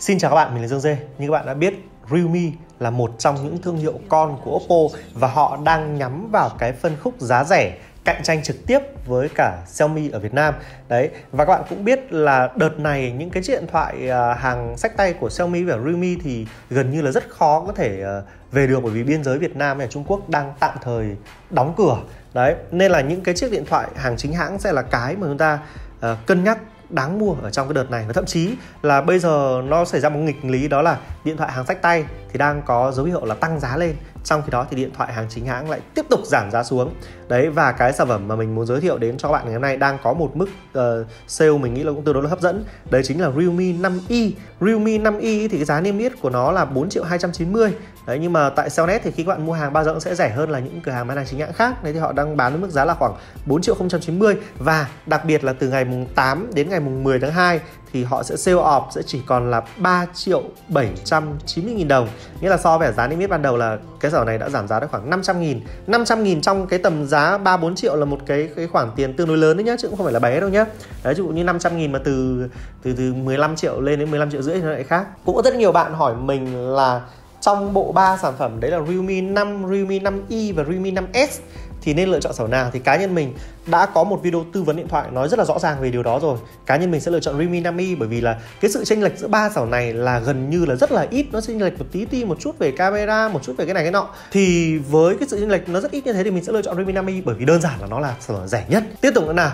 Xin chào các bạn, mình là Dương Dê. Như các bạn đã biết, Realme là một trong những thương hiệu con của Oppo và họ đang nhắm vào cái phân khúc giá rẻ cạnh tranh trực tiếp với cả Xiaomi ở Việt Nam. Đấy, và các bạn cũng biết là đợt này những cái chiếc điện thoại à, hàng sách tay của Xiaomi và Realme thì gần như là rất khó có thể à, về được bởi vì biên giới Việt Nam và Trung Quốc đang tạm thời đóng cửa. Đấy, nên là những cái chiếc điện thoại hàng chính hãng sẽ là cái mà chúng ta à, cân nhắc đáng mua ở trong cái đợt này. Và thậm chí là bây giờ nó xảy ra một nghịch lý, đó là điện thoại hàng sách tay thì đang có dấu hiệu là tăng giá lên. Trong khi đó thì điện thoại hàng chính hãng lại tiếp tục giảm giá xuống. Đấy và cái sản phẩm mà mình muốn giới thiệu đến cho các bạn ngày hôm nay đang có một mức uh, sale mình nghĩ là cũng tương đối là hấp dẫn. Đấy chính là Realme 5i Realme 5i thì cái giá niêm yết của nó là 4 triệu 290 đấy nhưng mà tại Cellnet thì khi các bạn mua hàng bao giờ cũng sẽ rẻ hơn là những cửa hàng bán hàng chính hãng khác. Đấy thì họ đang bán với mức giá là khoảng 4 triệu 090 và đặc biệt là từ ngày mùng 8 đến ngày mùng 10 tháng 2 thì họ sẽ sale off sẽ chỉ còn là 3 triệu 790 nghìn đồng. Nghĩa là so với giá niêm yết ban đầu là cái sở này đã giảm giá được khoảng 500 nghìn. 500 nghìn trong cái tầm giá 3-4 triệu là một cái cái khoản tiền tương đối lớn đấy nhá Chứ cũng không phải là bé đâu nhá. Đấy ví dụ như 500 nghìn mà từ từ từ 15 triệu lên đến 15 triệu rưỡi thì nó lại khác. Cũng có rất nhiều bạn hỏi mình là trong bộ ba sản phẩm đấy là Realme 5, Realme 5i e và Realme 5s thì nên lựa chọn sản phẩm nào? Thì cá nhân mình đã có một video tư vấn điện thoại nói rất là rõ ràng về điều đó rồi. Cá nhân mình sẽ lựa chọn Redmi 5i bởi vì là cái sự chênh lệch giữa ba sản phẩm này là gần như là rất là ít. Nó chênh lệch một tí ti một chút về camera một chút về cái này cái nọ. Thì với cái sự chênh lệch nó rất ít như thế thì mình sẽ lựa chọn Redmi 5i bởi vì đơn giản là nó là sản phẩm rẻ nhất. Tiếp tục nữa nào.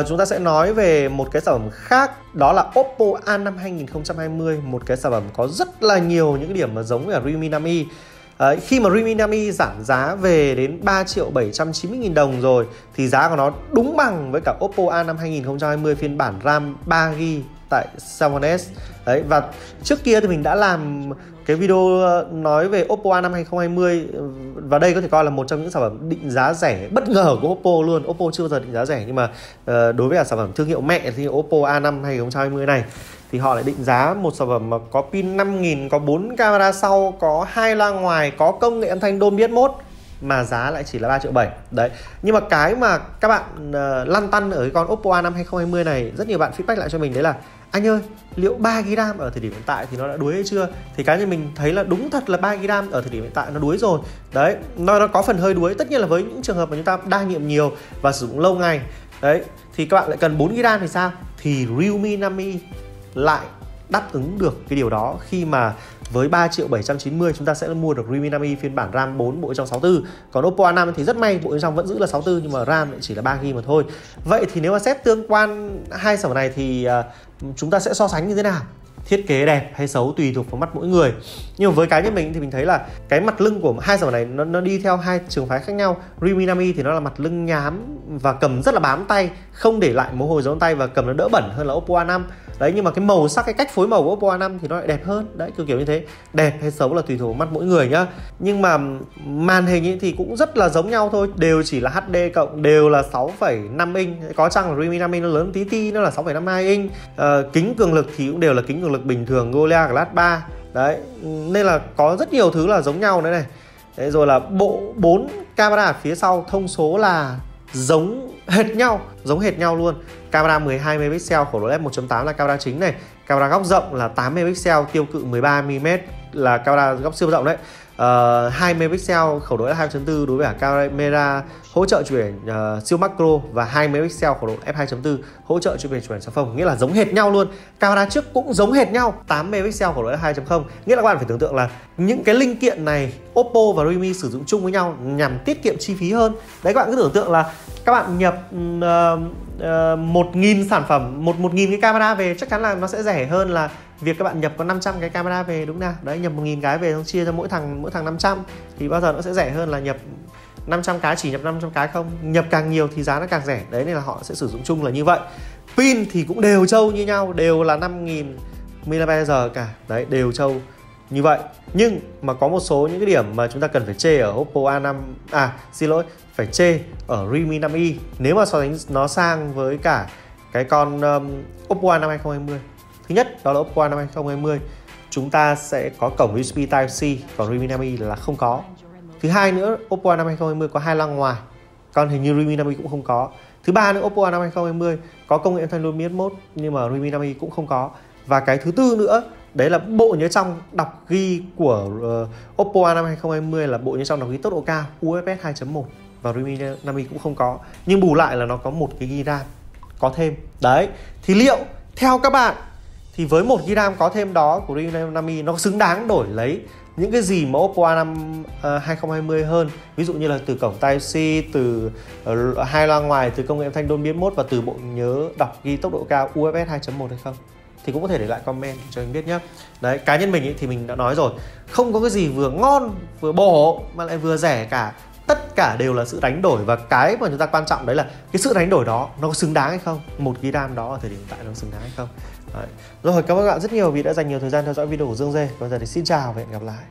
Uh, chúng ta sẽ nói về một cái sản phẩm khác đó là Oppo A5 2020 một cái sản phẩm có rất là nhiều những điểm mà giống với Redmi 5i Đấy, khi mà Realme 5i giảm giá về đến 3 triệu 790 nghìn đồng rồi thì giá của nó đúng bằng với cả Oppo A5 2020 phiên bản RAM 3GB tại Salmones Đấy và trước kia thì mình đã làm cái video nói về Oppo A5 2020 và đây có thể coi là một trong những sản phẩm định giá rẻ bất ngờ của Oppo luôn. Oppo chưa bao giờ định giá rẻ nhưng mà uh, đối với cả sản phẩm thương hiệu mẹ thì Oppo A5 2020 này thì họ lại định giá một sản phẩm mà có pin 5000 có 4 camera sau có hai loa ngoài có công nghệ âm thanh Dolby Atmos mà giá lại chỉ là 3 triệu 7 đấy nhưng mà cái mà các bạn uh, lăn tăn ở cái con Oppo A5 2020 này rất nhiều bạn feedback lại cho mình đấy là anh ơi, liệu 3 GB ở thời điểm hiện tại thì nó đã đuối hay chưa? Thì cá nhân mình thấy là đúng thật là 3 GB ở thời điểm hiện tại nó đuối rồi. Đấy, nó nó có phần hơi đuối. Tất nhiên là với những trường hợp mà chúng ta đa nhiệm nhiều và sử dụng lâu ngày. Đấy, thì các bạn lại cần 4 GB thì sao? Thì Realme 5i lại đáp ứng được cái điều đó khi mà với 3 triệu 790 chúng ta sẽ mua được Redmi 5i phiên bản RAM 4 bộ trong 64 còn Oppo A5 thì rất may bộ trong vẫn giữ là 64 nhưng mà RAM lại chỉ là 3GB mà thôi. Vậy thì nếu mà xét tương quan hai sản phẩm này thì à, chúng ta sẽ so sánh như thế nào? Thiết kế đẹp hay xấu tùy thuộc vào mắt mỗi người. Nhưng mà với cá nhân mình thì mình thấy là cái mặt lưng của hai sản phẩm này nó, nó đi theo hai trường phái khác nhau. Redmi 5 thì nó là mặt lưng nhám và cầm rất là bám tay không để lại mồ hôi dấu tay và cầm nó đỡ bẩn hơn là Oppo A5 đấy nhưng mà cái màu sắc cái cách phối màu của Oppo A5 thì nó lại đẹp hơn. Đấy kiểu kiểu như thế. Đẹp hay xấu là tùy thuộc vào mắt mỗi người nhá. Nhưng mà màn hình ấy thì cũng rất là giống nhau thôi. Đều chỉ là HD cộng đều là 6,5 inch. Có chăng là Redmi 5 inch nó lớn tí ti nó là 6,52 inch. À, kính cường lực thì cũng đều là kính cường lực bình thường Gorilla Glass 3 đấy nên là có rất nhiều thứ là giống nhau đấy này. Đấy, rồi là bộ 4 camera ở phía sau thông số là giống hệt nhau, giống hệt nhau luôn. Camera 12 megapixel khổ lỗi f 1.8 là camera chính này. Camera góc rộng là 8 megapixel, tiêu cự 13 mm là camera góc siêu rộng đấy. Ờ, uh, 2 megapixel khẩu độ f2.4 đối với cả camera hỗ trợ chụp ảnh uh, siêu macro và 2 megapixel khẩu độ f2.4 hỗ trợ chụp ảnh chụp ảnh sóng phông nghĩa là giống hệt nhau luôn. Camera trước cũng giống hệt nhau. 8 megapixel khẩu độ f2.0 nghĩa là các bạn phải tưởng tượng là những cái linh kiện này Oppo và Realme sử dụng chung với nhau nhằm tiết kiệm chi phí hơn. Đấy các bạn cứ tưởng tượng là các bạn nhập uh, uh, 1.000 sản phẩm một một nghìn cái camera về chắc chắn là nó sẽ rẻ hơn là việc các bạn nhập có 500 cái camera về đúng nào? Đấy nhập một nghìn cái về xong chia cho mỗi thằng mỗi thằng 500 thì bao giờ nó sẽ rẻ hơn là nhập 500 cái chỉ nhập 500 cái không? Nhập càng nhiều thì giá nó càng rẻ. Đấy nên là họ sẽ sử dụng chung là như vậy. Pin thì cũng đều trâu như nhau đều là 5.000 mAh cả. Đấy đều trâu như vậy. Nhưng mà có một số những cái điểm mà chúng ta cần phải chê ở Oppo A5 à xin lỗi phải chê ở Redmi 5i nếu mà so sánh nó sang với cả cái con um, Oppo A5 2020 thứ nhất đó là Oppo A năm 2020 chúng ta sẽ có cổng USB Type-C còn Redmi 5i là không có. Thứ hai nữa Oppo A năm 2020 có hai lăng ngoài còn hình như Redmi 5i cũng không có. Thứ ba nữa Oppo A năm 2020 có công nghệ âm thanh Dolby Atmos nhưng mà Redmi 5i cũng không có. Và cái thứ tư nữa đấy là bộ nhớ trong đọc ghi của uh, Oppo A năm 2020 là bộ nhớ trong đọc ghi tốc độ cao UFS 2.1 và Redmi 5i cũng không có. Nhưng bù lại là nó có một cái ghi RAM có thêm. Đấy thì liệu theo các bạn thì với một ghi có thêm đó của Realme 5i nó xứng đáng đổi lấy những cái gì mà Oppo A5 uh, 2020 hơn. Ví dụ như là từ cổng Type C từ uh, hai loa ngoài từ công nghệ âm thanh Dolby Atmos và từ bộ nhớ đọc ghi tốc độ cao UFS 2.1 hay không? Thì cũng có thể để lại comment cho anh biết nhé đấy cá nhân mình ý, thì mình đã nói rồi. Không có cái gì vừa ngon vừa bổ mà lại vừa rẻ cả. Tất cả đều là sự đánh đổi và cái mà chúng ta quan trọng đấy là cái sự đánh đổi đó nó có xứng đáng hay không? Một ghi đam đó ở thời điểm hiện tại nó xứng đáng hay không? Đấy. rồi, cảm ơn các bạn rất nhiều vì đã dành nhiều thời gian theo dõi video của Dương Dê bây giờ thì xin chào và hẹn gặp lại